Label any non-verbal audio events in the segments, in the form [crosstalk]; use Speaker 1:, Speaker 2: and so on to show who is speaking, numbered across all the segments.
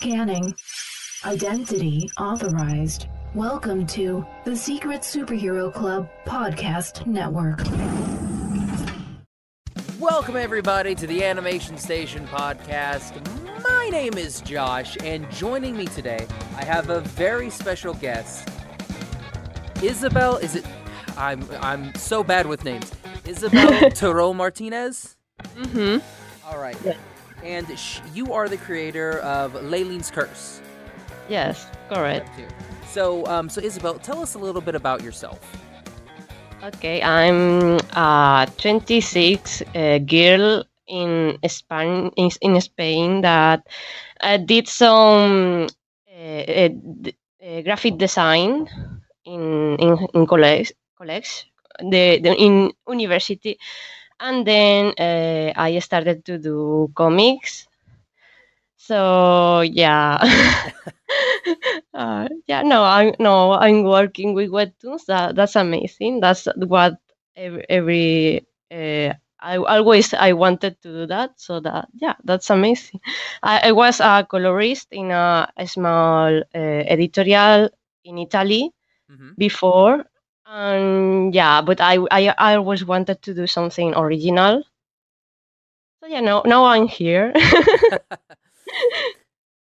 Speaker 1: Scanning. Identity authorized. Welcome to the Secret Superhero Club Podcast Network.
Speaker 2: Welcome, everybody, to the Animation Station podcast. My name is Josh, and joining me today, I have a very special guest. Isabel, is it? I'm I'm so bad with names. Isabel [laughs] Toro Martinez.
Speaker 3: Mm-hmm.
Speaker 2: All right.
Speaker 3: Yeah.
Speaker 2: And sh- you are the creator of Leyleen's Curse.
Speaker 3: Yes, correct.
Speaker 2: So, um, so Isabel, tell us a little bit about yourself.
Speaker 3: Okay, I'm a 26 uh, girl in Spain, in, in Spain that uh, did some uh, uh, uh, graphic design in in, in college, college, the, the in university, and then uh, I started to do comics. So yeah. [laughs] uh, yeah, no, I'm no, I'm working with webtoons. That that's amazing. That's what every, every uh, I always I wanted to do that. So that yeah, that's amazing. I, I was a colorist in a, a small uh, editorial in Italy
Speaker 2: hmm
Speaker 3: before, and yeah, but I, I I always wanted to do something original. So yeah, now now I'm here. [laughs]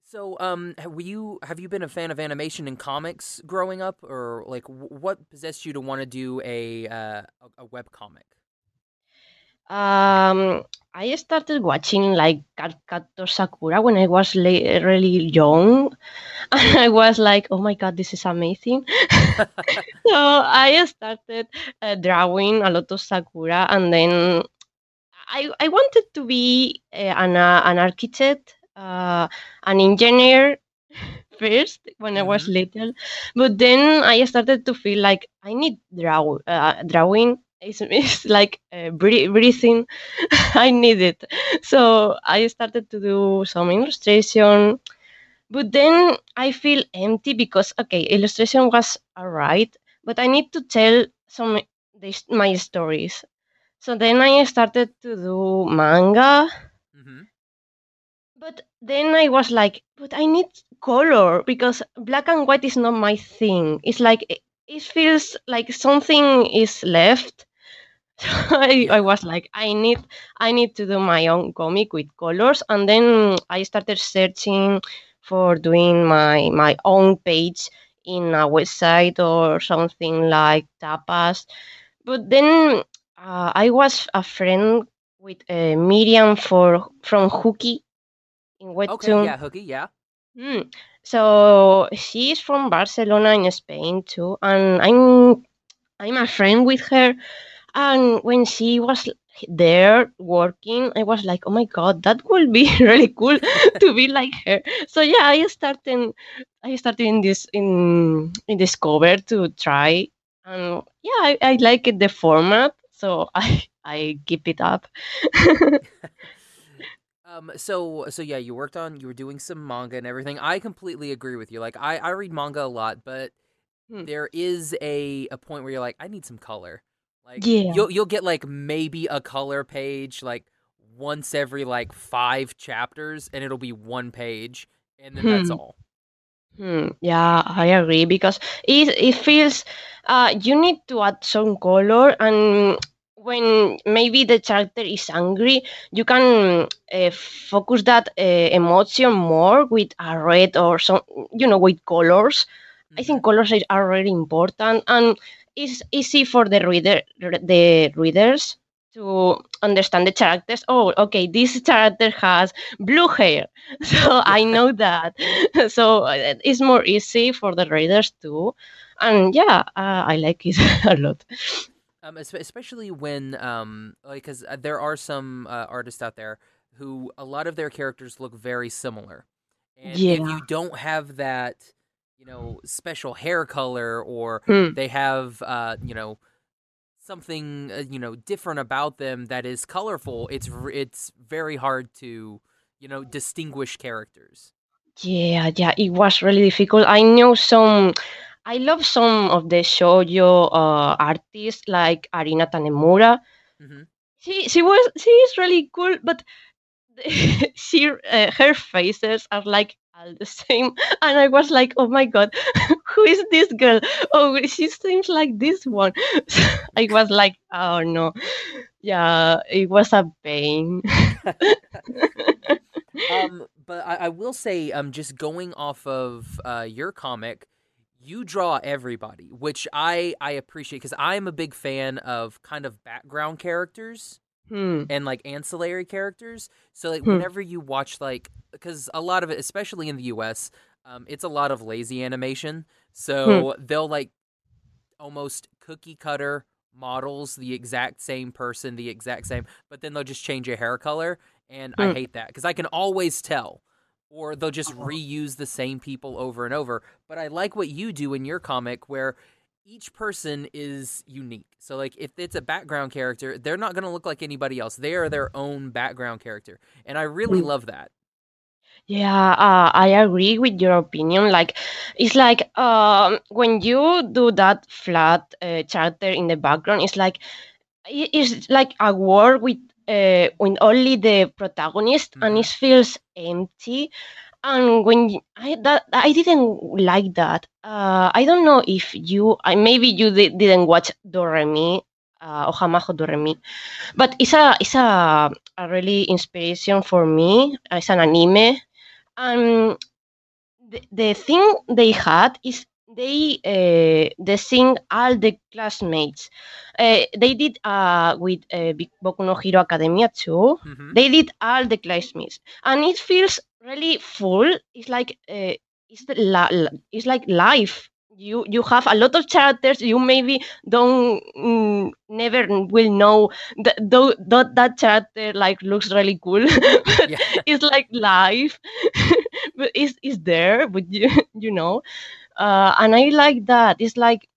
Speaker 2: so, um, have you have you been a fan of animation and comics growing up, or like what possessed you to want to do a uh, a, a web comic?
Speaker 3: Um, I started watching like Cardcaptor Sakura when I was la- really young, [laughs] and I was like, "Oh my god, this is amazing!" [laughs] so I started uh, drawing a lot of Sakura, and then I I wanted to be uh, an uh, an architect, uh, an engineer [laughs] first when I was little, but then I started to feel like I need draw uh, drawing. It's, it's [laughs] like uh, breathing. [laughs] I need it, so I started to do some illustration. But then I feel empty because okay, illustration was alright, but I need to tell some this, my stories. So then I started to do manga,
Speaker 2: hmm
Speaker 3: but then I was like, but I need color because black and white is not my thing. It's like it, feels like something is left. So [laughs] I, I was like, I need I need to do my own comic with colors, and then I started searching for doing my my own page in a website or something like Tapas. But then uh, I was a friend with uh, Miriam for from Hooky in
Speaker 2: Okay,
Speaker 3: Webtoon.
Speaker 2: yeah, Hooky, yeah.
Speaker 3: Hmm. So she's from Barcelona in Spain too, and I'm I'm a friend with her. And when she was there working, I was like, oh my god, that would be [laughs] really cool to be like her. So yeah, I started I started in this in in this cover to try, and yeah, I, I like it the format, so [laughs] I I keep it up. [laughs]
Speaker 2: Um, so so yeah, you worked on you were doing some manga and everything. I completely agree with you. Like I I read manga a lot, but
Speaker 3: Hmm.
Speaker 2: there is a a point where you're like, I need some color. Like
Speaker 3: Yeah.
Speaker 2: you'll you'll get like maybe a color page like once every like five chapters, and it'll be one page, and then that's
Speaker 3: Hmm.
Speaker 2: all.
Speaker 3: Hmm, yeah, I agree because it it feels uh you need to add some color and when maybe the character is angry, you can uh, focus that uh, emotion more with a red or some you know with colors. I
Speaker 2: Mhm.
Speaker 3: think colors are- really important and it's easy for the reader the readers to understand the characters. Oh, okay, this character has blue hair, [laughs] so I [laughs] know that. [laughs] so uh, it's more easy for the readers too, and yeah, uh, I like it a lot.
Speaker 2: Um, especially when um, like, cause uh, there are some uh, artists out there who a lot of their characters look very similar, and if you don't have that, you know, special hair color or
Speaker 3: Hmm.
Speaker 2: they have, uh, you know, something, uh, you know, different about them that is colorful, it's it's very hard to, you know, distinguish characters.
Speaker 3: Yeah, yeah, it was really difficult. I know some. I love some of the shoujo uh, artists like Arina Tanemura.
Speaker 2: hmm
Speaker 3: She she was she is really cool, but [laughs] she uh, her faces are like all the same. [laughs] And I was like, oh my God, [laughs] who is this girl? Oh, she seems like this one. I was like, oh no. Yeah, it was a pain.
Speaker 2: um, but I, I, will say, um, just going off of uh, your comic, you draw everybody, which I I appreciate because I am a big fan of kind of background characters
Speaker 3: hmm.
Speaker 2: and like ancillary characters. So like hmm. whenever you watch like because a lot of it, especially in the U.S., um, it's a lot of lazy animation. So hmm. they'll like almost cookie cutter models the exact same person, the exact same, but then they'll just change a hair color, and I hate that because I can always tell or they'll just uh-huh. reuse the same people over and over. But I like what you do in your comic where each person is unique. So like if it's a background character, they're not going to look like anybody else. They are their own background character. And I really mm. love that.
Speaker 3: Yeah, uh, I agree with your opinion. Like, it's like um, when you do that flat uh, character in the background, it's like it's like a world with uh, with only the protagonist, mm-hmm. and it feels empty. And when I that I didn't like that. Uh, I don't know if you I, maybe you di- didn't watch Doremi uh, Ojamajo Doremi, but it's a it's a, a really inspiration for me. It's an anime, and the, the thing they had is they uh, they sing all the classmates. Uh, they did uh, with uh, Boku no Hero Academia too. Mm-hmm. They did all the classmates, and it feels really full. It's like uh, it's the la- it's like life. You you have a lot of characters. You maybe don't mm, never will know that that that character like looks really cool. [laughs] [laughs] it's like life, [laughs] but it's it's there. But you you know uh, and I like that. It's like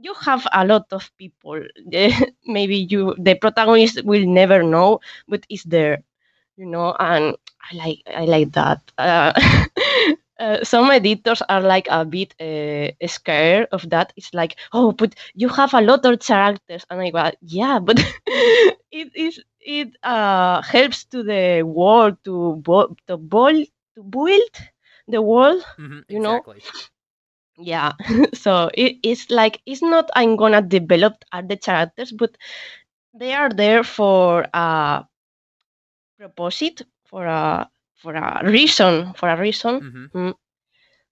Speaker 3: you have a lot of people. [laughs] Maybe you the protagonist will never know, but it's there, you know. And I like I like that. Uh, [laughs] uh, some editors are like a bit uh, scared of that. It's like, oh, but you have a lot of characters, and I go, yeah, but [laughs] it is it uh, helps to the world to bo- to build to build the world. Mm-hmm, you exactly. know yeah [laughs] so it, it's like it's not i'm gonna develop the characters but they are there for a proposite for a for a reason for a reason mm-hmm. mm.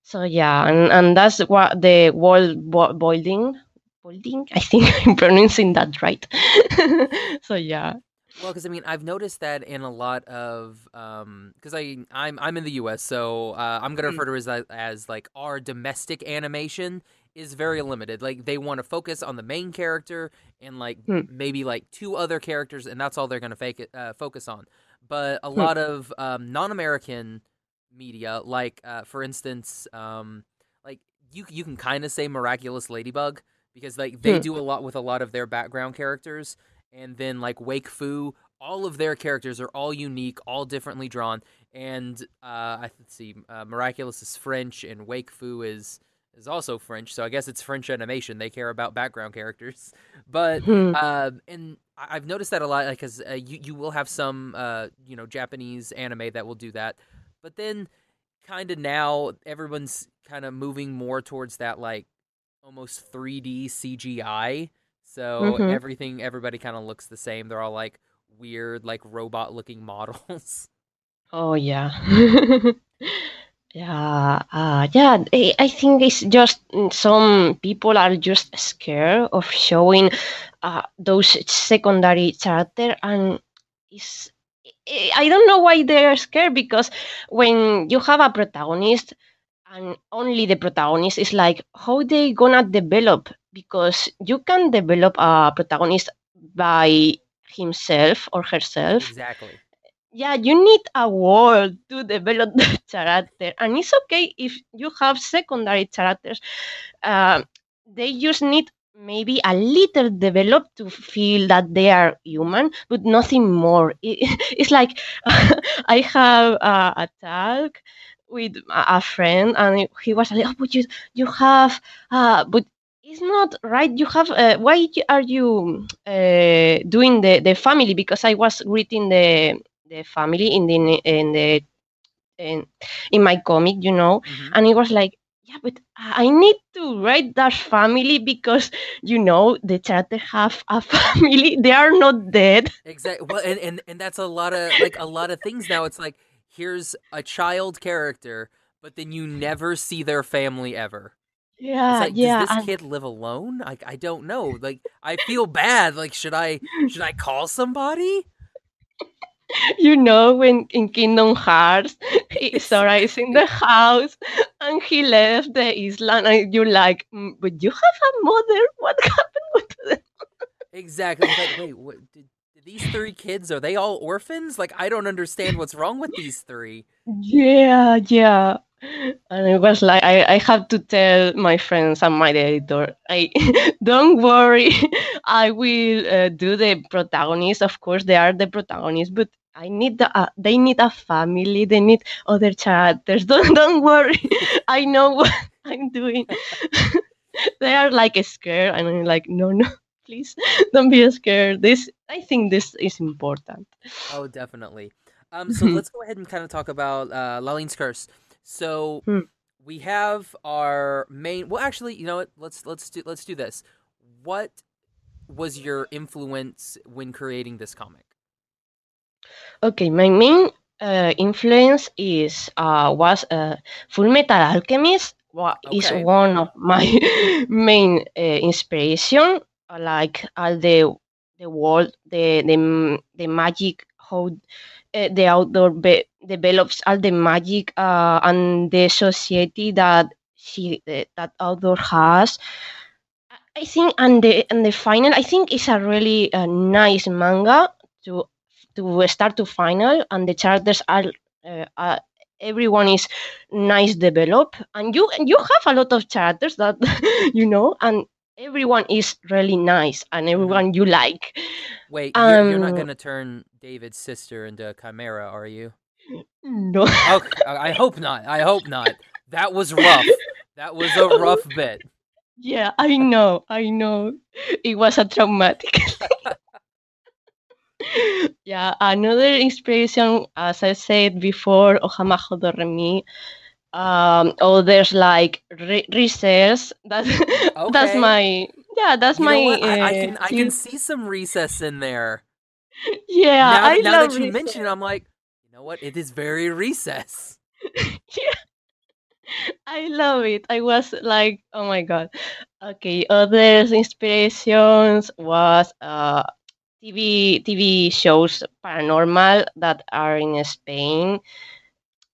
Speaker 3: so yeah and and that's what the world building building i think [laughs] i'm pronouncing that right [laughs] so yeah
Speaker 2: well, because I mean, I've noticed that in a lot of because um, I I'm I'm in the U.S., so uh, I'm gonna mm. refer to it as, as like our domestic animation is very limited. Like they want to focus on the main character and like mm. maybe like two other characters, and that's all they're gonna fake it, uh, focus on. But a mm. lot of um, non-American media, like uh, for instance, um, like you you can kind of say Miraculous Ladybug because like they hmm. do a lot with a lot of their background characters and then like Wakfu, all of their characters are all unique, all differently drawn. And uh, I let's see, uh, Miraculous is French, and Wakfu is is also French. So I guess it's French animation. They care about background characters, [laughs] but uh, and I've noticed that a lot because uh, you you will have some uh, you know Japanese anime that will do that, but then kind of now everyone's kind of moving more towards that like almost 3D CGI so mm-hmm. everything, everybody kind of looks the same. They're all like weird, like robot looking [laughs] models.
Speaker 3: Oh yeah. [laughs] yeah, uh, yeah. I think it's just mm, some people are just scared of showing uh, those secondary character, and it's I don't know why they're scared because when you have a protagonist and only the protagonist is like how they gonna develop because you can develop a protagonist by himself or herself.
Speaker 2: Exactly.
Speaker 3: Yeah, you need a world to develop [laughs] the character, and it's okay if you have secondary characters. Uh, they just need maybe a little developed to feel that they are human, but nothing more. It, [laughs] it's like [laughs] I have a talk with a friend, and he was like, "Oh, but you you have, uh, but it's not right you have uh, why are you uh, doing the, the family because i was greeting the the family in the in the in in my comic, you know,
Speaker 2: Mhm.
Speaker 3: and it was like, yeah, but I need to write that family because you know the character have a [laughs] family. They are not dead.
Speaker 2: Exactly. Well, and, and and that's a lot of like a lot of things now. It's like here's a child character, but then you never see their family ever.
Speaker 3: Yeah,
Speaker 2: like,
Speaker 3: yeah,
Speaker 2: does this
Speaker 3: and
Speaker 2: kid live alone? Like, I don't know. Like, I feel bad. Like, should I should I call somebody? [laughs]
Speaker 3: you know when in Kingdom Hearts, he- [laughs] Sora is in the house and he left the island, and you're like, "Mm, but you have a mother. What [laughs] happened with them?
Speaker 2: Exactly. Like, wait, what? Did these three kids are they all orphans? Like, I don't understand what's wrong with these three.
Speaker 3: Yeah, yeah. And it was like I, I have to tell my friends and my editor, I [laughs] don't worry, [laughs] I will uh, do the protagonists. Of course, they are the protagonists, but I need the, uh, they need a family. They need other characters. [laughs] Don't don't worry, I know what I'm doing. they are like scared, and I'm like, no, no, please [laughs] don't be scared. This I think this is important.
Speaker 2: Oh, definitely. Um, so let's go ahead and kind of talk about uh, Laline's curse. So
Speaker 3: Hmm.
Speaker 2: we have our main. Well, actually, you know what? Let's let's do let's do this. What was your influence when creating this comic?
Speaker 3: Okay, my main uh, influence is uh, was uh, Full Metal Alchemist. Wa- is one of my [laughs] main uh, inspiration. Uh, Like all the the world, the the the magic, how uh, the outdoor be- develops all the magic uh, and the society that she uh, that outdoor has. I- think and the and the final I think it's a really uh, nice manga to to start to final and the characters are uh, uh, everyone is nice developed and you and you have a lot of characters that [laughs] you know and everyone is really nice and everyone you like
Speaker 2: Wait, you're, you're not
Speaker 3: Um,
Speaker 2: gonna turn David's sister into a chimera, are you?
Speaker 3: no
Speaker 2: Okay, I hope not. I hope not. That was rough. That was a rough [laughs] bit.
Speaker 3: yeah i know i know it was a traumatic [laughs] yeah another inspiration as i said before ojamajo doremi um oh there's like re- recess that [laughs] that's
Speaker 2: Okay.
Speaker 3: my yeah that's
Speaker 2: You
Speaker 3: my
Speaker 2: what? I, I
Speaker 3: uh,
Speaker 2: can I can see some recess in there.
Speaker 3: yeah
Speaker 2: now,
Speaker 3: i
Speaker 2: now
Speaker 3: love
Speaker 2: that you
Speaker 3: recess.
Speaker 2: mention it, I'm like, you know what? It is very recess. [laughs]
Speaker 3: yeah I love it. I was like, oh my god. Okay, other inspirations was uh TV TV shows paranormal that are in Spain.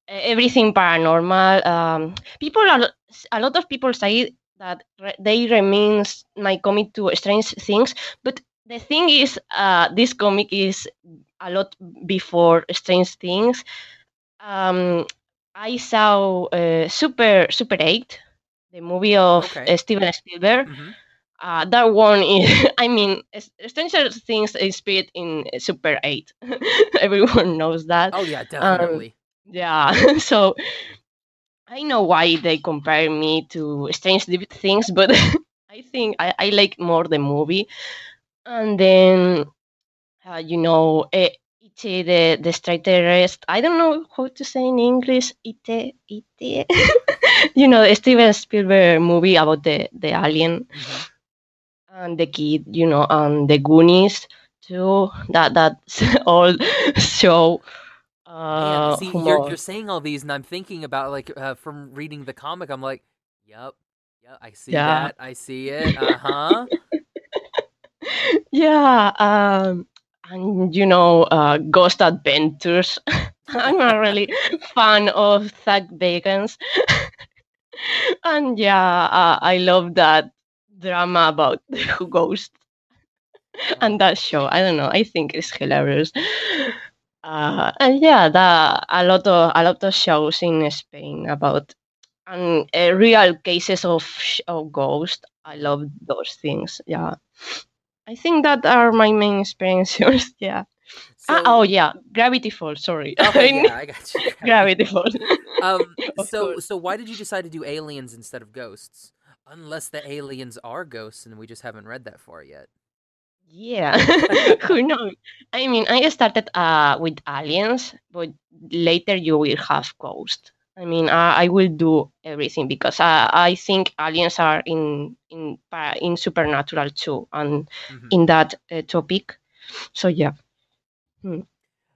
Speaker 3: Everything paranormal. Um, people are a lot of people say that re- they remains my comic to strange things, but the thing is, uh, this comic is a lot before strange things. Um, I saw uh, Super Super Eight, the movie of
Speaker 2: Okay.
Speaker 3: uh, Steven Spielberg.
Speaker 2: Mhm.
Speaker 3: Uh, that one is, [laughs] I mean, Stranger Things is spirit in Super Eight. [laughs] Everyone knows that.
Speaker 2: Oh yeah, definitely.
Speaker 3: Yeah, [laughs] so I know why they compare me to Strange Things, but [laughs] I think I, I like more the movie. And then, uh, you know, uh, Ite, the, the extraterrestrial, I don't know how to say in English, Ite, Ite. [laughs] you know, the Steven Spielberg movie about the, the alien
Speaker 2: Mhm.
Speaker 3: and the kid, you know, and the Goonies too. That that's all show. Uh,
Speaker 2: see, you're you're saying all these, and I'm thinking about like uh, from reading the comic. I'm like, yep, yep, I see
Speaker 3: Yeah.
Speaker 2: that, I see it. Uh huh. [laughs]
Speaker 3: yeah um and you know uh ghost adventures [laughs] i'm a really [laughs] fan of zak bagans and yeah uh, i love that drama about the ghost and that show i don't know i think it's hilarious uh and yeah that a lot of a lot of shows in spain about and uh, real cases of, of ghost i love those things yeah i think that are my main experiences [laughs] yeah Ah, oh yeah gravity falls sorry [laughs]
Speaker 2: Okay, yeah, I got you. [laughs]
Speaker 3: gravity falls
Speaker 2: Um, so
Speaker 3: course.
Speaker 2: so why did you decide to do aliens instead of ghosts? Unless the aliens are ghosts, and we just haven't read that far yet.
Speaker 3: Yeah, [laughs] who knows? I mean, I started uh, with aliens, but later you will have ghosts. I mean, I, I will do everything because I, I think aliens are in in in supernatural too, and mm-hmm. in that uh, topic. So yeah.
Speaker 2: Hmm.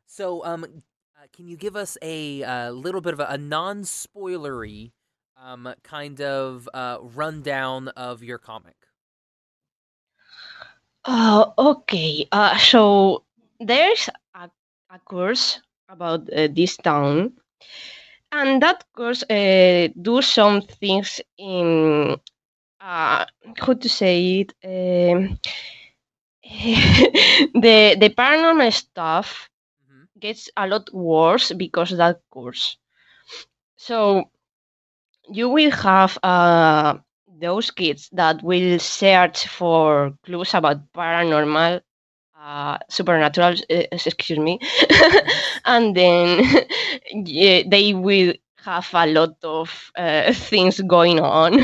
Speaker 2: So um, uh, can you give us a uh, little bit of a, a non-spoilery um kind of uh, rundown of your comic?
Speaker 3: Oh, okay. Uh, so there's a, a course about uh, this town, and that course uh, do some things in uh, how to say it. Um, [laughs] the the paranormal stuff mm-hmm. gets a lot worse because that course. So you will have uh, those kids that will search for clues about paranormal uh, supernatural uh, excuse me [laughs] and then [laughs] yeah, they will have a lot of uh, things going on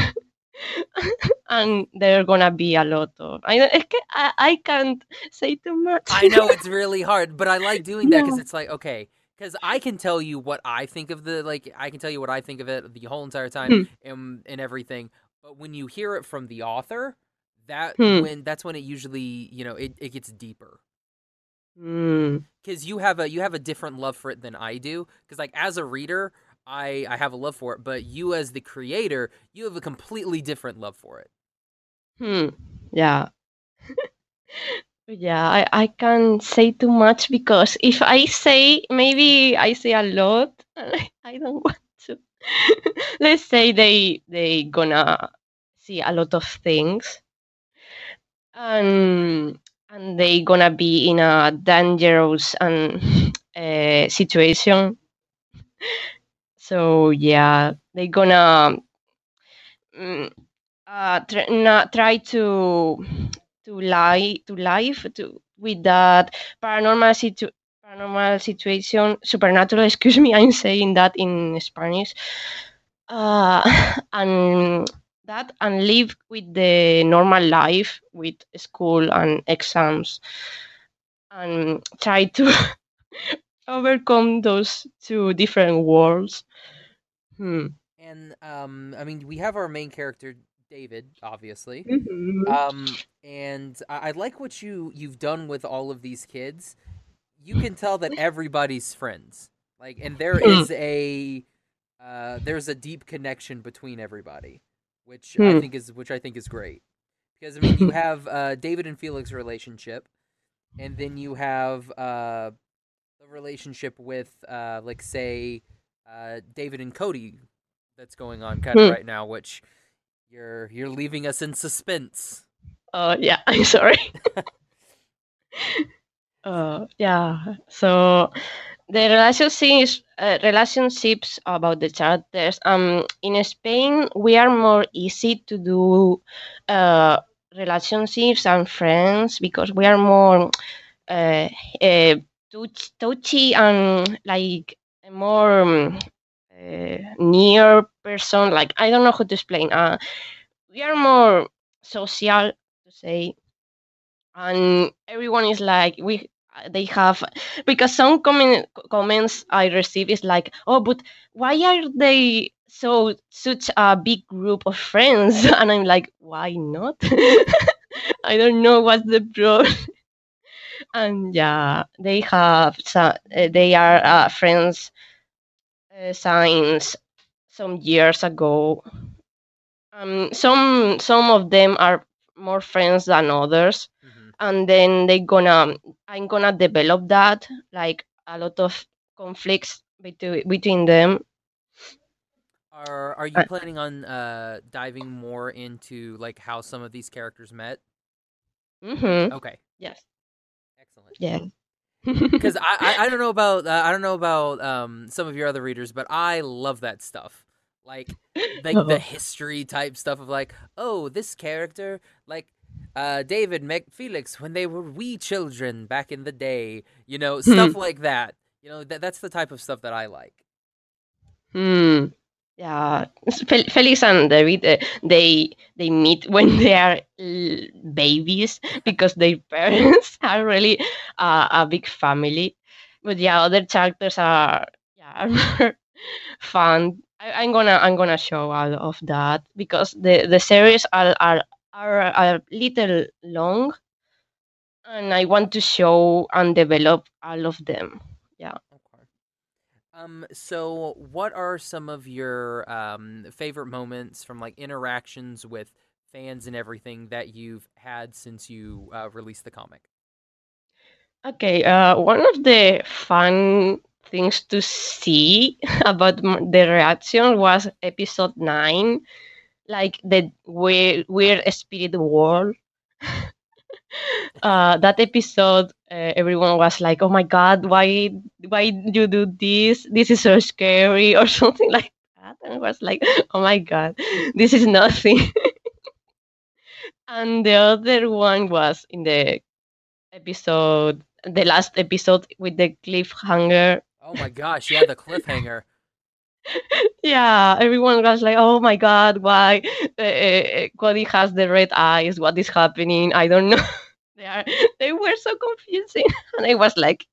Speaker 3: [laughs] and there are gonna be a lot of I, I, I can't say too much
Speaker 2: i know it's really hard but i like doing that because it's like okay because I can tell you what I think of the like I can tell you what I think of it the whole entire time hmm. and and everything. But when you hear it from the author, that hmm. when that's when it usually you know it, it gets deeper. Because
Speaker 3: mm.
Speaker 2: you have a you have a different love for it than I do. Because like as a reader, I I have a love for it, but you as the creator, you have a completely different love for it.
Speaker 3: Hmm. Yeah. yeah, I, I can't say too much because if I say maybe I say a lot, [laughs] I don't want. [laughs] Let's say they they gonna see a lot of things. And and they gonna be in a dangerous and uh, [laughs] situation. [laughs] So yeah they gonna um, uh, tr- not try to to lie to life to with that paranormal situ- paranormal situation supernatural [laughs] excuse me i'm saying that in spanish uh, [laughs] and that and live with the normal life with school and exams and try to [laughs] overcome those two different worlds. Hmm.
Speaker 2: And um, I mean, we have our main character David, obviously.
Speaker 3: Mm-hmm.
Speaker 2: Um, and I-, I like what you you've done with all of these kids. You can tell that [laughs] everybody's friends. Like, and there hmm. a uh, there's a deep connection between everybody which hmm. I think is which I think is great because I mean you [laughs] have uh, David and Felix relationship, and then you have uh, the relationship with uh, like say uh, David and Cody that's going on kind of hmm. right now, which you're you're leaving us in suspense.
Speaker 3: Oh uh, yeah, I'm [laughs] sorry. Uh, yeah, so the relationships uh, relationships about the charters. Um, in Spain, we are more easy to do uh, relationships and friends because we are more uh, uh, touchy and like more um, uh, near person. Like I don't know how to explain. Uh, we are more social to say, and everyone is like we they have because some comment, comments I receive is like, oh, but why are they so such a big group of friends? [laughs] And I'm like, why not? [laughs] I don't know what's the problem. [laughs] and yeah, they have uh, they are uh, friends uh, since some years ago. Um, some some of them are more friends than others and then they gonna i'm gonna develop that like a lot of conflicts between between them.
Speaker 2: Are are you uh, planning on uh diving more into like how some of these characters met?
Speaker 3: Mm-hmm.
Speaker 2: okay.
Speaker 3: Yes.
Speaker 2: Excellent.
Speaker 3: Yeah. [laughs]
Speaker 2: Because I, I, I don't know about uh, I don't know about um some of your other readers, but I love that stuff. Like [laughs] like the history type stuff of like, oh, this character like uh, David Felix, when they were wee children back in the day. You know, stuff like that. You know, that that's the type of stuff that I like.
Speaker 3: Hmm. yeah, Fel- Felix and David uh, they they meet [laughs] when they are l- babies [laughs] because their [laughs] parents are really uh, a big family. But yeah, other characters are yeah fun. I, I'm gonna I'm gonna show all of that because the the series are are are a little long, and I want to show and develop all of them. Yeah.
Speaker 2: Okay. Um, so what are some of your um favorite moments from like interactions with fans and everything that you've had since you uh, released the comic?
Speaker 3: Okay, uh, one of the fun things to see [laughs] about the reaction was episode nine, like the weird, weird spirit world. [laughs] uh, that episode, uh, everyone was like, "Oh my god, why, why you do this? This is so scary," [laughs] or something like that. And I was like, "Oh my god, this is nothing." [laughs] and the other one was in the episode, the last episode with the cliffhanger.
Speaker 2: Oh my gosh, yeah, the cliffhanger. [laughs]
Speaker 3: Yeah, everyone was like, "Oh my God, why uh, Cody has the red eyes? What is happening? I don't know." [laughs] they are, they were so confusing, [laughs] and I was like,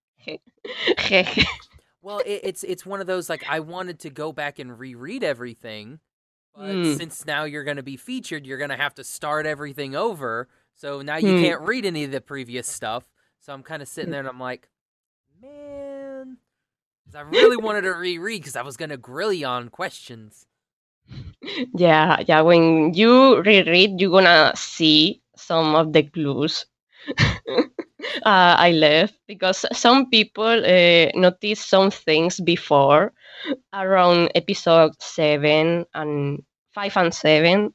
Speaker 2: Well, it, it's it's one of those like I wanted to go back and reread everything, but
Speaker 3: Hmm.
Speaker 2: since now you're going to be featured, you're going to have to start everything over. So now you
Speaker 3: Hmm.
Speaker 2: can't read any of the previous stuff. So I'm kind of sitting
Speaker 3: Hmm.
Speaker 2: there and I'm like, man, 'cause I really wanted to reread because I was going to grill you on questions. [laughs]
Speaker 3: yeah, yeah. When you reread, you're gonna see some of the clues [laughs] uh, I left because some people uh, noticed some things before around episode seven and five and seven.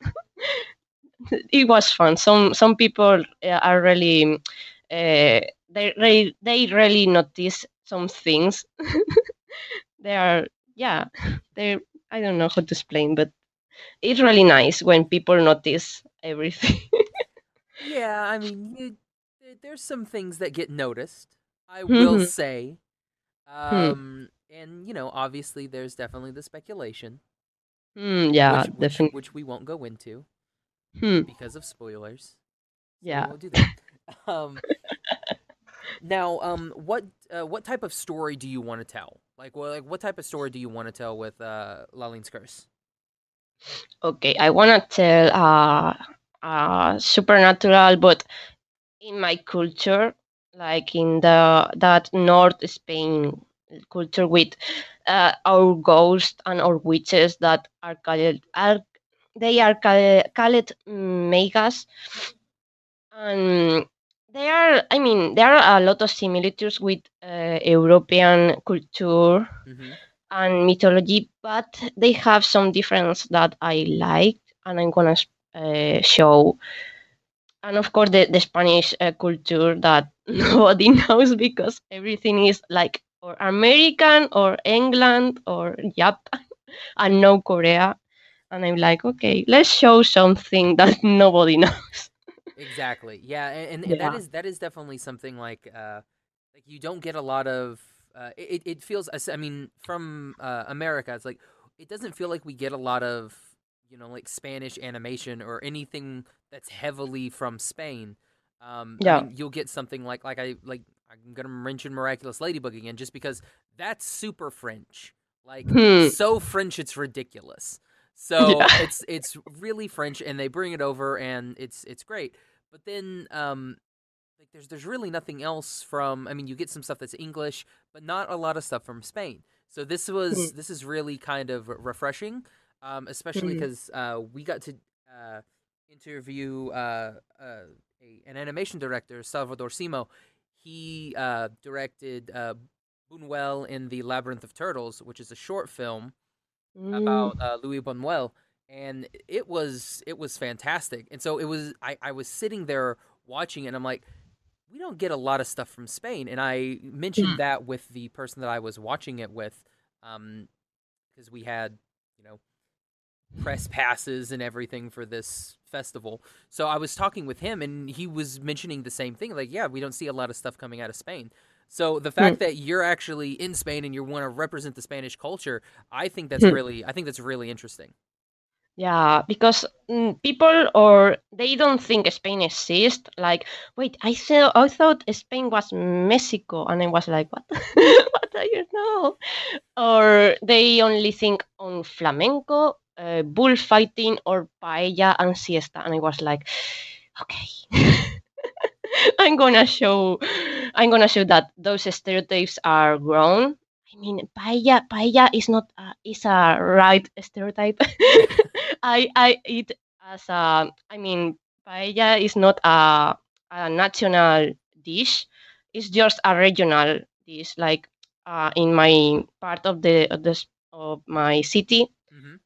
Speaker 3: [laughs] it was fun. Some some people uh, are really uh, they really, they really notice some things. [laughs] they are yeah [laughs] they I don't know how to explain, but it's really nice when people notice everything. [laughs]
Speaker 2: Yeah, I mean, you, there's some things that get noticed. I will
Speaker 3: Mhm.
Speaker 2: say,
Speaker 3: Hmm.
Speaker 2: um, and you know, obviously, there's definitely the speculation,
Speaker 3: Hmm, yeah,
Speaker 2: which, which,
Speaker 3: definitely.
Speaker 2: which we won't go into
Speaker 3: Hmm,
Speaker 2: because of spoilers. So
Speaker 3: yeah.
Speaker 2: won't do that. um, now, um, what uh, what type of story do you want to tell? Like, well, like what type of story do you want to tell with uh, Laline's curse?
Speaker 3: Okay, I wanna tell uh, uh supernatural, but in my culture, like in the that North Spain culture with uh, our ghosts and our witches that are called are they are called, called meigas and they are i mean there are a lot of similitudes with uh, european culture
Speaker 2: hmm
Speaker 3: and mythology but they have some difference that i like and i'm gonna uh, show. And of course the, the spanish uh, culture that [laughs] nobody [laughs] knows because everything is like or american or england or japan [laughs] and no korea. And i'm like okay let's show something that nobody knows
Speaker 2: Exactly. Yeah, and, and, and that
Speaker 3: Yeah.
Speaker 2: is that is definitely something like uh like you don't get a lot of uh it, it feels I mean from uh America it's like it doesn't feel like we get a lot of you know like Spanish animation or anything that's heavily from Spain. Um I
Speaker 3: Yeah.
Speaker 2: mean, you'll get something like like I like I'm going to mention Miraculous Ladybug again just because that's super French. Like
Speaker 3: Hmm.
Speaker 2: so French it's ridiculous. [laughs] So
Speaker 3: Yeah.
Speaker 2: it's it's really French and they bring it over and it's it's great. But then um like there's there's really nothing else from I mean you get some stuff that's English, but not a lot of stuff from Spain. So this was
Speaker 3: Mm.
Speaker 2: this is really kind of refreshing, um, especially
Speaker 3: Mm.
Speaker 2: because uh, we got to uh, interview uh, uh, a, an animation director, Salvador Simo. He uh, directed uh, Buñuel in the Labyrinth of Turtles, which is a short film
Speaker 3: Mm.
Speaker 2: about uh, Louis Buñuel, and it was it was fantastic. And so it was I, I was sitting there watching it, and I'm like, we don't get a lot of stuff from Spain. And I mentioned
Speaker 3: Mm.
Speaker 2: that with the person that I was watching it with, um, because we had you know press passes and everything for this festival. So I was talking with him, and he was mentioning the same thing. Like, yeah, we don't see a lot of stuff coming out of Spain. So the fact that you're actually in Spain and you want to represent the Spanish culture, I think that's
Speaker 3: Hmm.
Speaker 2: really I think that's really interesting.
Speaker 3: Yeah, because mm, people or they don't think Spain exists. Like, wait, I thought I thought Spain was Mexico, and I was like, what? [laughs] what do you know? Or they only think on flamenco, uh, bullfighting, or paella and siesta, and I was like, okay, [laughs] I'm gonna show, I'm gonna show that those stereotypes are wrong. I mean, paella, paella is not a, is a right stereotype. [laughs] I I eat as a. I mean, paella is not a a national dish. It's just a regional dish. Like uh, in my part of the of, the, of my city,
Speaker 2: hmm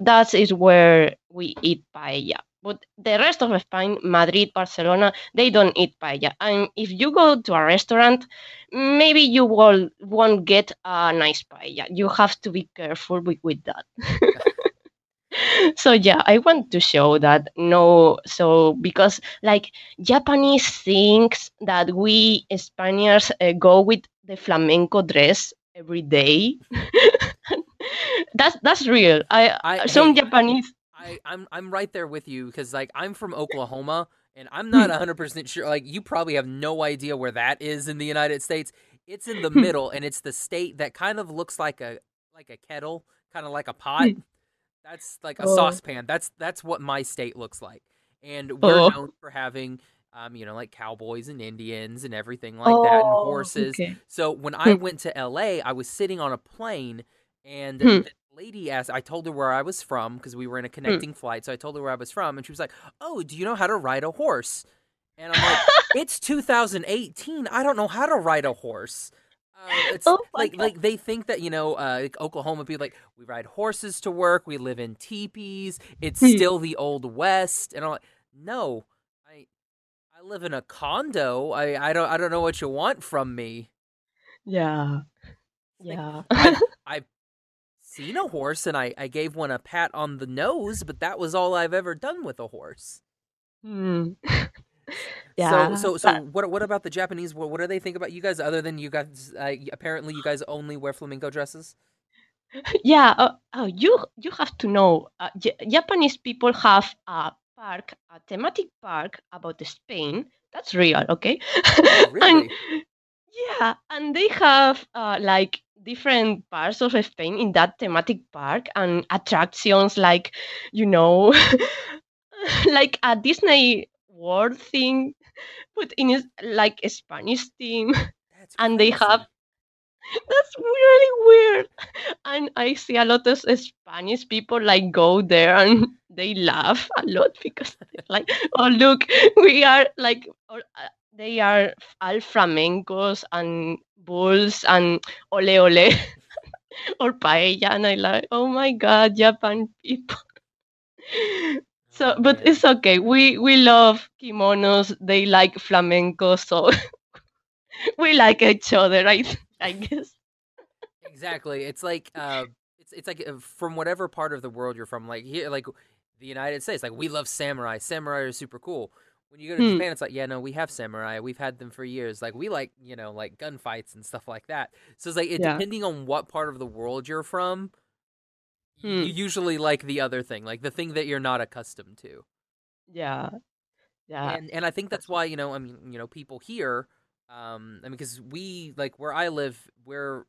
Speaker 3: that is where we eat paella. But the rest of Spain, Madrid, Barcelona, they don't eat paella. And if you go to a restaurant, maybe you will won't get a nice paella. You have to be careful with, with that. So yeah, I want to show that no. So because like Japanese thinks that we Spaniards uh, go with the flamenco dress every day. [laughs] that's that's real. I,
Speaker 2: I-
Speaker 3: some
Speaker 2: hey,
Speaker 3: Japanese.
Speaker 2: I I'm I'm right there with you because like I'm from Oklahoma and I'm
Speaker 3: Hmm.
Speaker 2: not 100 percent sure. Like you probably have no idea where that is in the United States. It's in the
Speaker 3: Hmm.
Speaker 2: middle and it's the state that kind of looks like a like a kettle, kind of like a pot. That's like a
Speaker 3: Hmm. Oh.
Speaker 2: saucepan. That's that's what my state looks like. And we're
Speaker 3: Oh.
Speaker 2: known for having um you know like cowboys and Indians and everything like that and horses.
Speaker 3: Oh, Okay.
Speaker 2: So when I
Speaker 3: Hmm.
Speaker 2: went to LA, I was sitting on a plane and
Speaker 3: Hmm.
Speaker 2: the lady asked I told her where I was from because we were in a connecting flight. So I told her where I was from and she was like, "Oh, do you know how to ride a horse?" And I'm like, [laughs] "It's 2018. I don't know how to ride a horse." Uh, it's
Speaker 3: Oh
Speaker 2: like
Speaker 3: God.
Speaker 2: like they think that you know uh, like Oklahoma people like we ride horses to work, we live in teepees, it's
Speaker 3: Hmm.
Speaker 2: still the old west, and I'm like, no, I I live in a condo. I I don't I don't know what you want from me.
Speaker 3: Yeah. Yeah.
Speaker 2: I've, [laughs] I've seen a horse and I, I gave one a pat on the nose, but that was all I've ever done with a horse.
Speaker 3: Hmm. [laughs] [laughs] Yeah.
Speaker 2: So so so
Speaker 3: but-
Speaker 2: what what about the Japanese? What, what do they think about you guys? Other than you guys, uh, apparently you guys only wear flamenco dresses. [laughs]
Speaker 3: yeah. Oh, oh, you you have to know. Uh, J- Japanese people have a park, a thematic park about Spain. That's real, okay?
Speaker 2: Oh, [laughs] really?
Speaker 3: and yeah, and they have uh, like different parts of Spain in that thematic park and attractions like, you know, like a Disney World thing, put in like a Spanish team,
Speaker 2: That's
Speaker 3: and they have that's really weird. And i see a lot of spanish people like go there and they laugh a lot because [laughs] they're like oh look we are like all, uh, they are all flamencos and bulls and ole ole [laughs] or paella. And i like oh my god japan people [laughs] so but it's okay we we love kimonos they like flamenco so [laughs] we like each other i i guess
Speaker 2: Exactly. It's like uh it's it's like uh, from whatever part of the world you're from like here like the United States like we love samurai. Samurai are super cool. When you go to
Speaker 3: Hmm.
Speaker 2: Japan it's like yeah, no, we have samurai. We've had them for years. Like we like, you know, like gunfights and stuff like that. So it's like it,
Speaker 3: Yeah.
Speaker 2: depending on what part of the world you're from,
Speaker 3: Hmm.
Speaker 2: you usually like the other thing, like the thing that you're not accustomed to.
Speaker 3: yeah yeah
Speaker 2: and and I think that's why you know I mean you know people here um I mean because we like where I live we're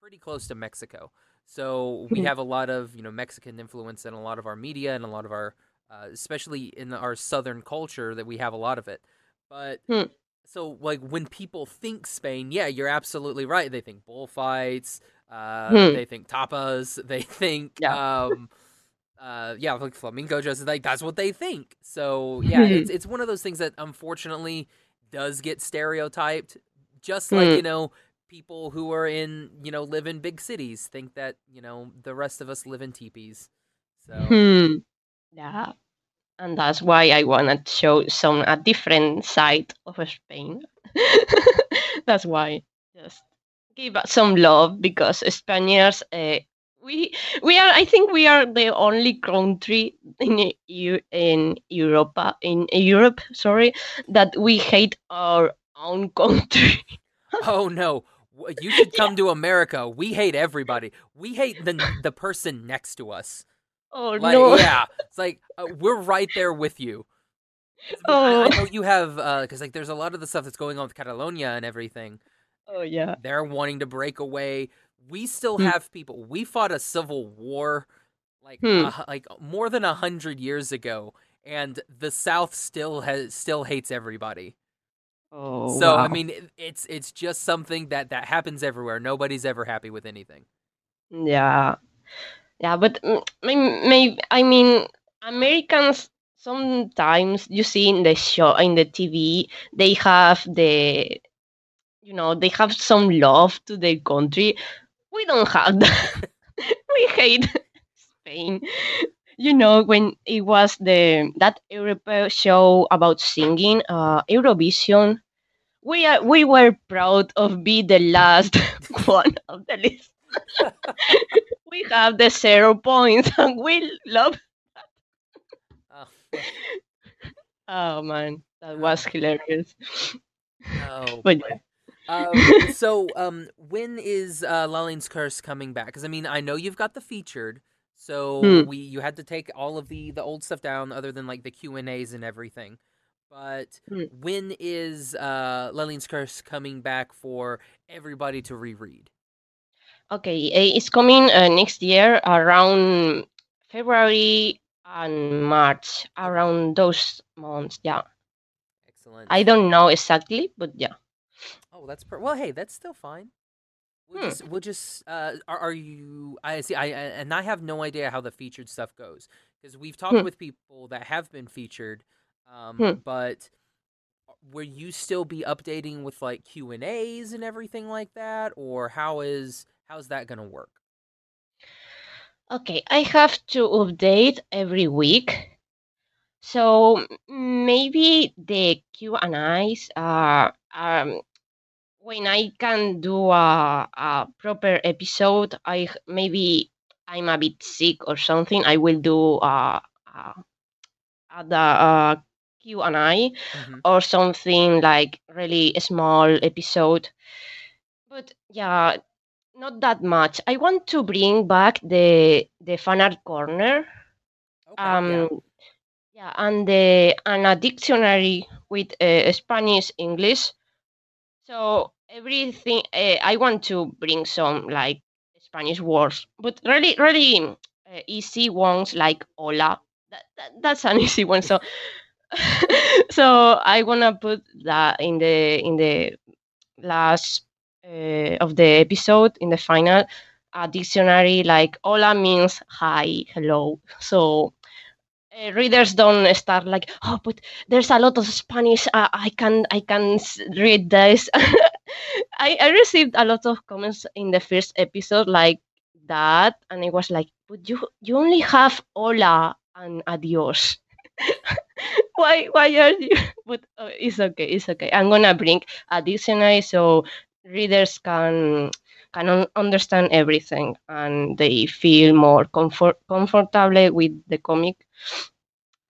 Speaker 2: pretty close to Mexico so we
Speaker 3: Mhm.
Speaker 2: have a lot of you know Mexican influence in a lot of our media and a lot of our uh, especially in our southern culture that we have a lot of it but
Speaker 3: Hmm.
Speaker 2: so like when people think Spain yeah you're absolutely right they think bullfights uh
Speaker 3: Hmm.
Speaker 2: they think tapas [laughs] they think
Speaker 3: Yeah.
Speaker 2: um uh yeah like flamenco dresses like that's what they think so yeah
Speaker 3: Hmm.
Speaker 2: it's it's one of those things that unfortunately does get stereotyped just like
Speaker 3: Hmm.
Speaker 2: you know people who are in you know live in big cities think that you know the rest of us live in teepees so
Speaker 3: Hmm. Yeah. And that's why I want to show some a different side of Spain. [laughs] that's why just give us some love because Spaniards uh, we we are I think we are the only country in in Europa in Europe sorry that we hate our own [laughs] country.
Speaker 2: oh no, you should [laughs] come to America. We hate everybody. We hate the the person next to us.
Speaker 3: Oh
Speaker 2: Like,
Speaker 3: no.
Speaker 2: yeah, it's like uh, [laughs] we're right there with you. 'Cause I, I
Speaker 3: Oh.
Speaker 2: know you have because like there's a lot of the stuff that's going on with Catalonia and everything.
Speaker 3: Oh yeah.
Speaker 2: They're wanting to break away. We still
Speaker 3: Hmm.
Speaker 2: have people. We fought a civil war like
Speaker 3: Hmm.
Speaker 2: hu- like more than a hundred years ago, and the South still has still hates everybody.
Speaker 3: Oh
Speaker 2: so I mean, it, it's it's just something that that happens everywhere. Nobody's ever happy with anything.
Speaker 3: Yeah, yeah, but maybe I mean Americans sometimes you see in the show in the TV they have the you know they have some love to their country. We don't have that. [laughs] we hate Spain. You know when it was the that Europe show about singing, uh, Eurovision. We are we were proud of be the last [laughs] one of the list [laughs] we have the zero points and we love
Speaker 2: Oh,
Speaker 3: oh man that was hilarious
Speaker 2: oh
Speaker 3: But
Speaker 2: boy. Um, [laughs] so um, when is uh, curse coming back? Because I mean, I know you've got the featured. So
Speaker 3: Hmm.
Speaker 2: we you had to take all of the the old stuff down, other than like the Q and A's and everything. But
Speaker 3: Hmm.
Speaker 2: when is uh, curse coming back for everybody to reread?
Speaker 3: okay eh, it's coming uh, next year around february and march around those months yeah
Speaker 2: Excellent.
Speaker 3: i don't know exactly but yeah
Speaker 2: Oh, that's per- well. Hey, that's still fine. We'll
Speaker 3: Hmm.
Speaker 2: just, we'll just. Uh, are, are you? I see. I I- and I have no idea how the featured stuff goes because we've talked
Speaker 3: Hmm.
Speaker 2: with people that have been featured, um,
Speaker 3: Hmm.
Speaker 2: but will you still be updating with like Q and A's and everything like that, or how is how's that gonna work?
Speaker 3: Okay, I have to update every week. So maybe the Q and I's are um when I can do a, a proper episode. I maybe I'm a bit sick or something. I will do uh, uh, the uh, Q and I
Speaker 2: Mhm.
Speaker 3: or something like really small episode. But yeah, not that much. I want to bring back the the fan art corner.
Speaker 2: Okay, yeah.
Speaker 3: Um, yeah, and the and a dictionary with uh, Spanish English. So everything uh, I want to bring some like Spanish words, but really really uh, easy ones like hola. That, that that's an [laughs] easy one. So [laughs] so I wanna put that in the in the last uh, of the episode in the final a dictionary like hola means hi hello so uh, readers don't start like oh but there's a lot of spanish uh, i can i can read this [laughs] I, I received a lot of comments in the first episode like that and it was like but you you only have hola and adios. [laughs] Why why are you [laughs] but uh, it's okay it's okay. I'm gonna bring a dictionary so readers can can un- understand everything and they feel more comfort comfortable with the comic.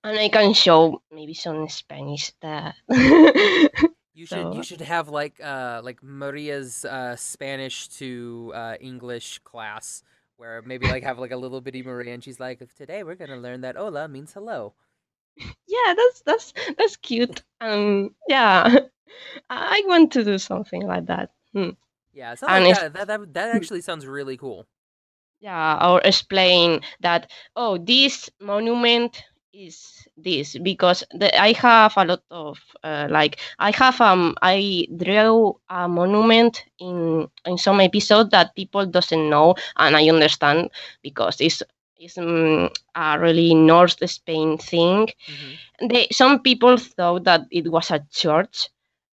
Speaker 3: And i can show maybe some spanish that [laughs]
Speaker 2: You should
Speaker 3: So-
Speaker 2: you should have like uh like Maria's uh Spanish to uh English class where maybe like have like a little bitty Maria and she's like today we're gonna learn that hola means hello.
Speaker 3: yeah that's that's that's cute um yeah [laughs] i want to do something like that Hmm.
Speaker 2: Yeah,
Speaker 3: And
Speaker 2: like that, that that that actually sounds really cool.
Speaker 3: yeah or explain that oh this monument is this because the, i have a lot of uh, like i have um i drew a monument in in some episode that people doesn't know and i understand because it's it's um, a really north spain thing.
Speaker 2: Hmm
Speaker 3: they some people thought that it was a church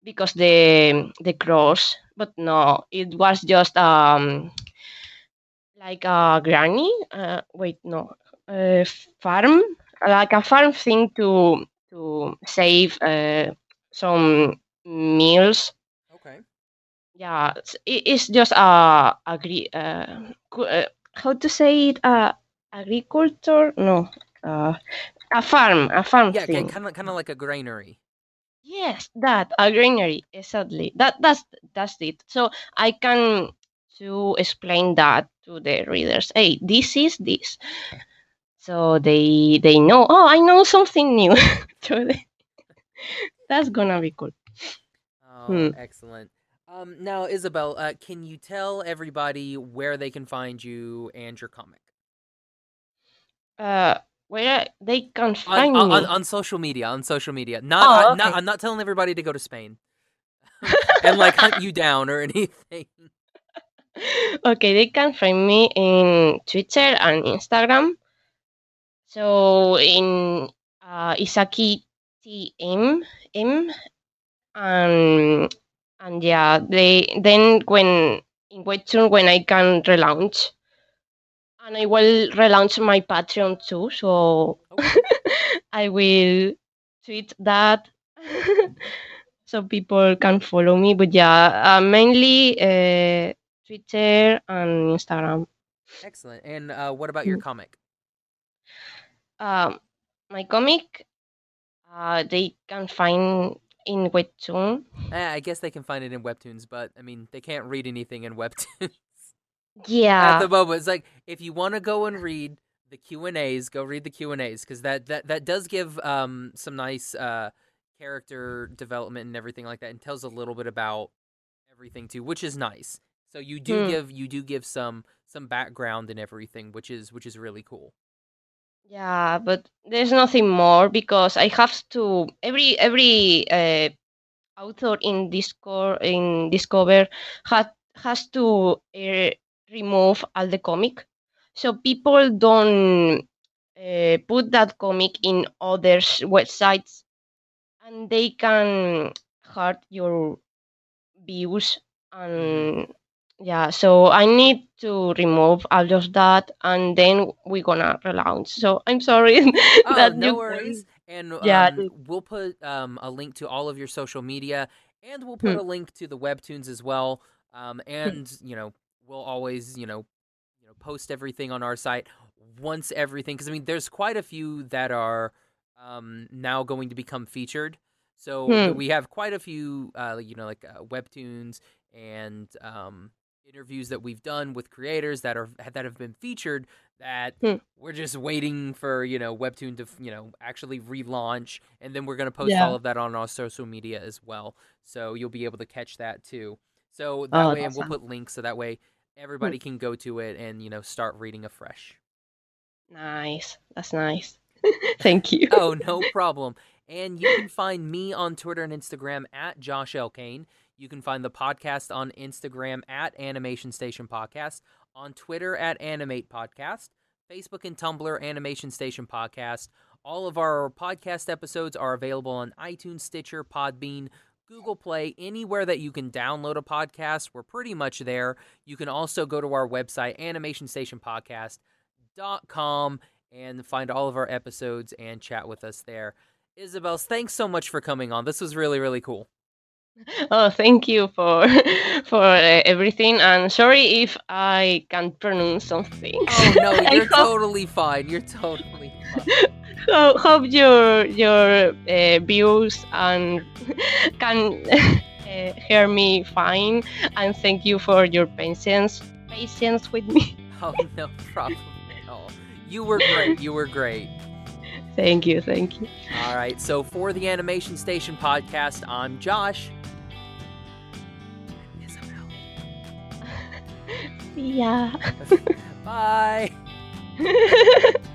Speaker 3: because the the cross but no it was just um like a granny uh, wait no uh, farm like a farm thing to to save uh, some meals
Speaker 2: Okay.
Speaker 3: yeah it's, it's just a agri uh, uh, how to say it uh, agriculture no uh, a farm a farm
Speaker 2: Yeah,
Speaker 3: thing
Speaker 2: kind of kind of like a granary.
Speaker 3: Yes, that a granary exactly. That that's that's it. So I can to explain that to the readers. Hey, this is this. So they they know. Oh, I know something new. [laughs] that's gonna be cool.
Speaker 2: Oh, hmm. excellent. Um, now, Isabel, uh, can you tell everybody where they can find you and your comic?
Speaker 3: Uh, where they can find
Speaker 2: on,
Speaker 3: me
Speaker 2: on, on, social media. On social media. Not, oh, okay. not. I'm not telling everybody to go to Spain [laughs] and like hunt you down or [laughs] anything.
Speaker 3: Okay, they can find me in Twitter and Instagram. So in uh, Isaki TM M and and yeah, they then when in Webtoon when I can relaunch and I will relaunch my Patreon too. So okay. [laughs] I will tweet that [laughs] so people can follow me. But yeah, uh, mainly uh, Twitter and Instagram.
Speaker 2: Excellent. And uh, what about your mm. comic?
Speaker 3: Um, my comic, uh, they can find in Webtoon.
Speaker 2: Eh, I guess they can find it in Webtoons, but I mean, they can't read anything in Webtoons. [laughs]
Speaker 3: Yeah.
Speaker 2: At the moment, it's like if you want to go and read the Q and A's, go read the Q and A's because that that that does give um some nice uh character development and everything like that, and tells a little bit about everything too, which is nice. So you do hmm. give you do give some some background and everything, which is which is really cool.
Speaker 3: Yeah, but there's nothing more because I have to every every uh, author in Discord in Discover had has to uh, remove all the comic. So people don't uh, put that comic in other websites and they can hurt your views and yeah so i need to remove all of that and then we're gonna relaunch so i'm sorry [laughs]
Speaker 2: oh, that no worries and yeah um, we'll put um, a link to all of your social media and we'll put hmm. a link to the webtoons as well um, hmm. and you know we'll always, you know, you know, post everything on our site once everything because I mean, there's quite a few that are um, now going to become featured. So hmm. we have quite a few, uh, you know, like uh, webtoons and um, interviews that we've done with creators that are that have been featured that hmm. we're just waiting for you know webtoon to you know actually relaunch and then we're going to post yeah. all of that on our social media as well so you'll be able to catch that too so that oh, way and we'll put links so that way Hmm. everybody can go to it and you know start reading afresh.
Speaker 3: Nice. That's nice. [laughs] Thank you. [laughs]
Speaker 2: oh, no problem. And you can find me on Twitter and Instagram at Josh L. You can find the podcast on Instagram at Animation Station Podcast, on Twitter at Animate Podcast, Facebook and Tumblr Animation Station Podcast. All of our podcast episodes are available on iTunes, Stitcher, Podbean, Google Play, anywhere that you can download a podcast. We're pretty much there. You can also go to our website, animationstationpodcast.com, and find all of our episodes and chat with us there. Isabel, thanks so much for coming on. This was really, really cool. [laughs]
Speaker 3: Oh, thank you for [laughs] for uh, everything. And sorry if I can't pronounce something.
Speaker 2: Oh no, [laughs] you're totally fine. You're totally fine.
Speaker 3: Hope, hope your your uh, views and can uh, hear me fine. And thank you for your patience patience with me.
Speaker 2: Oh no problem at all. You were great. You were great.
Speaker 3: Thank you. Thank you.
Speaker 2: All right. So for the animation station podcast i'm josh
Speaker 3: yeah [laughs]
Speaker 2: bye [laughs]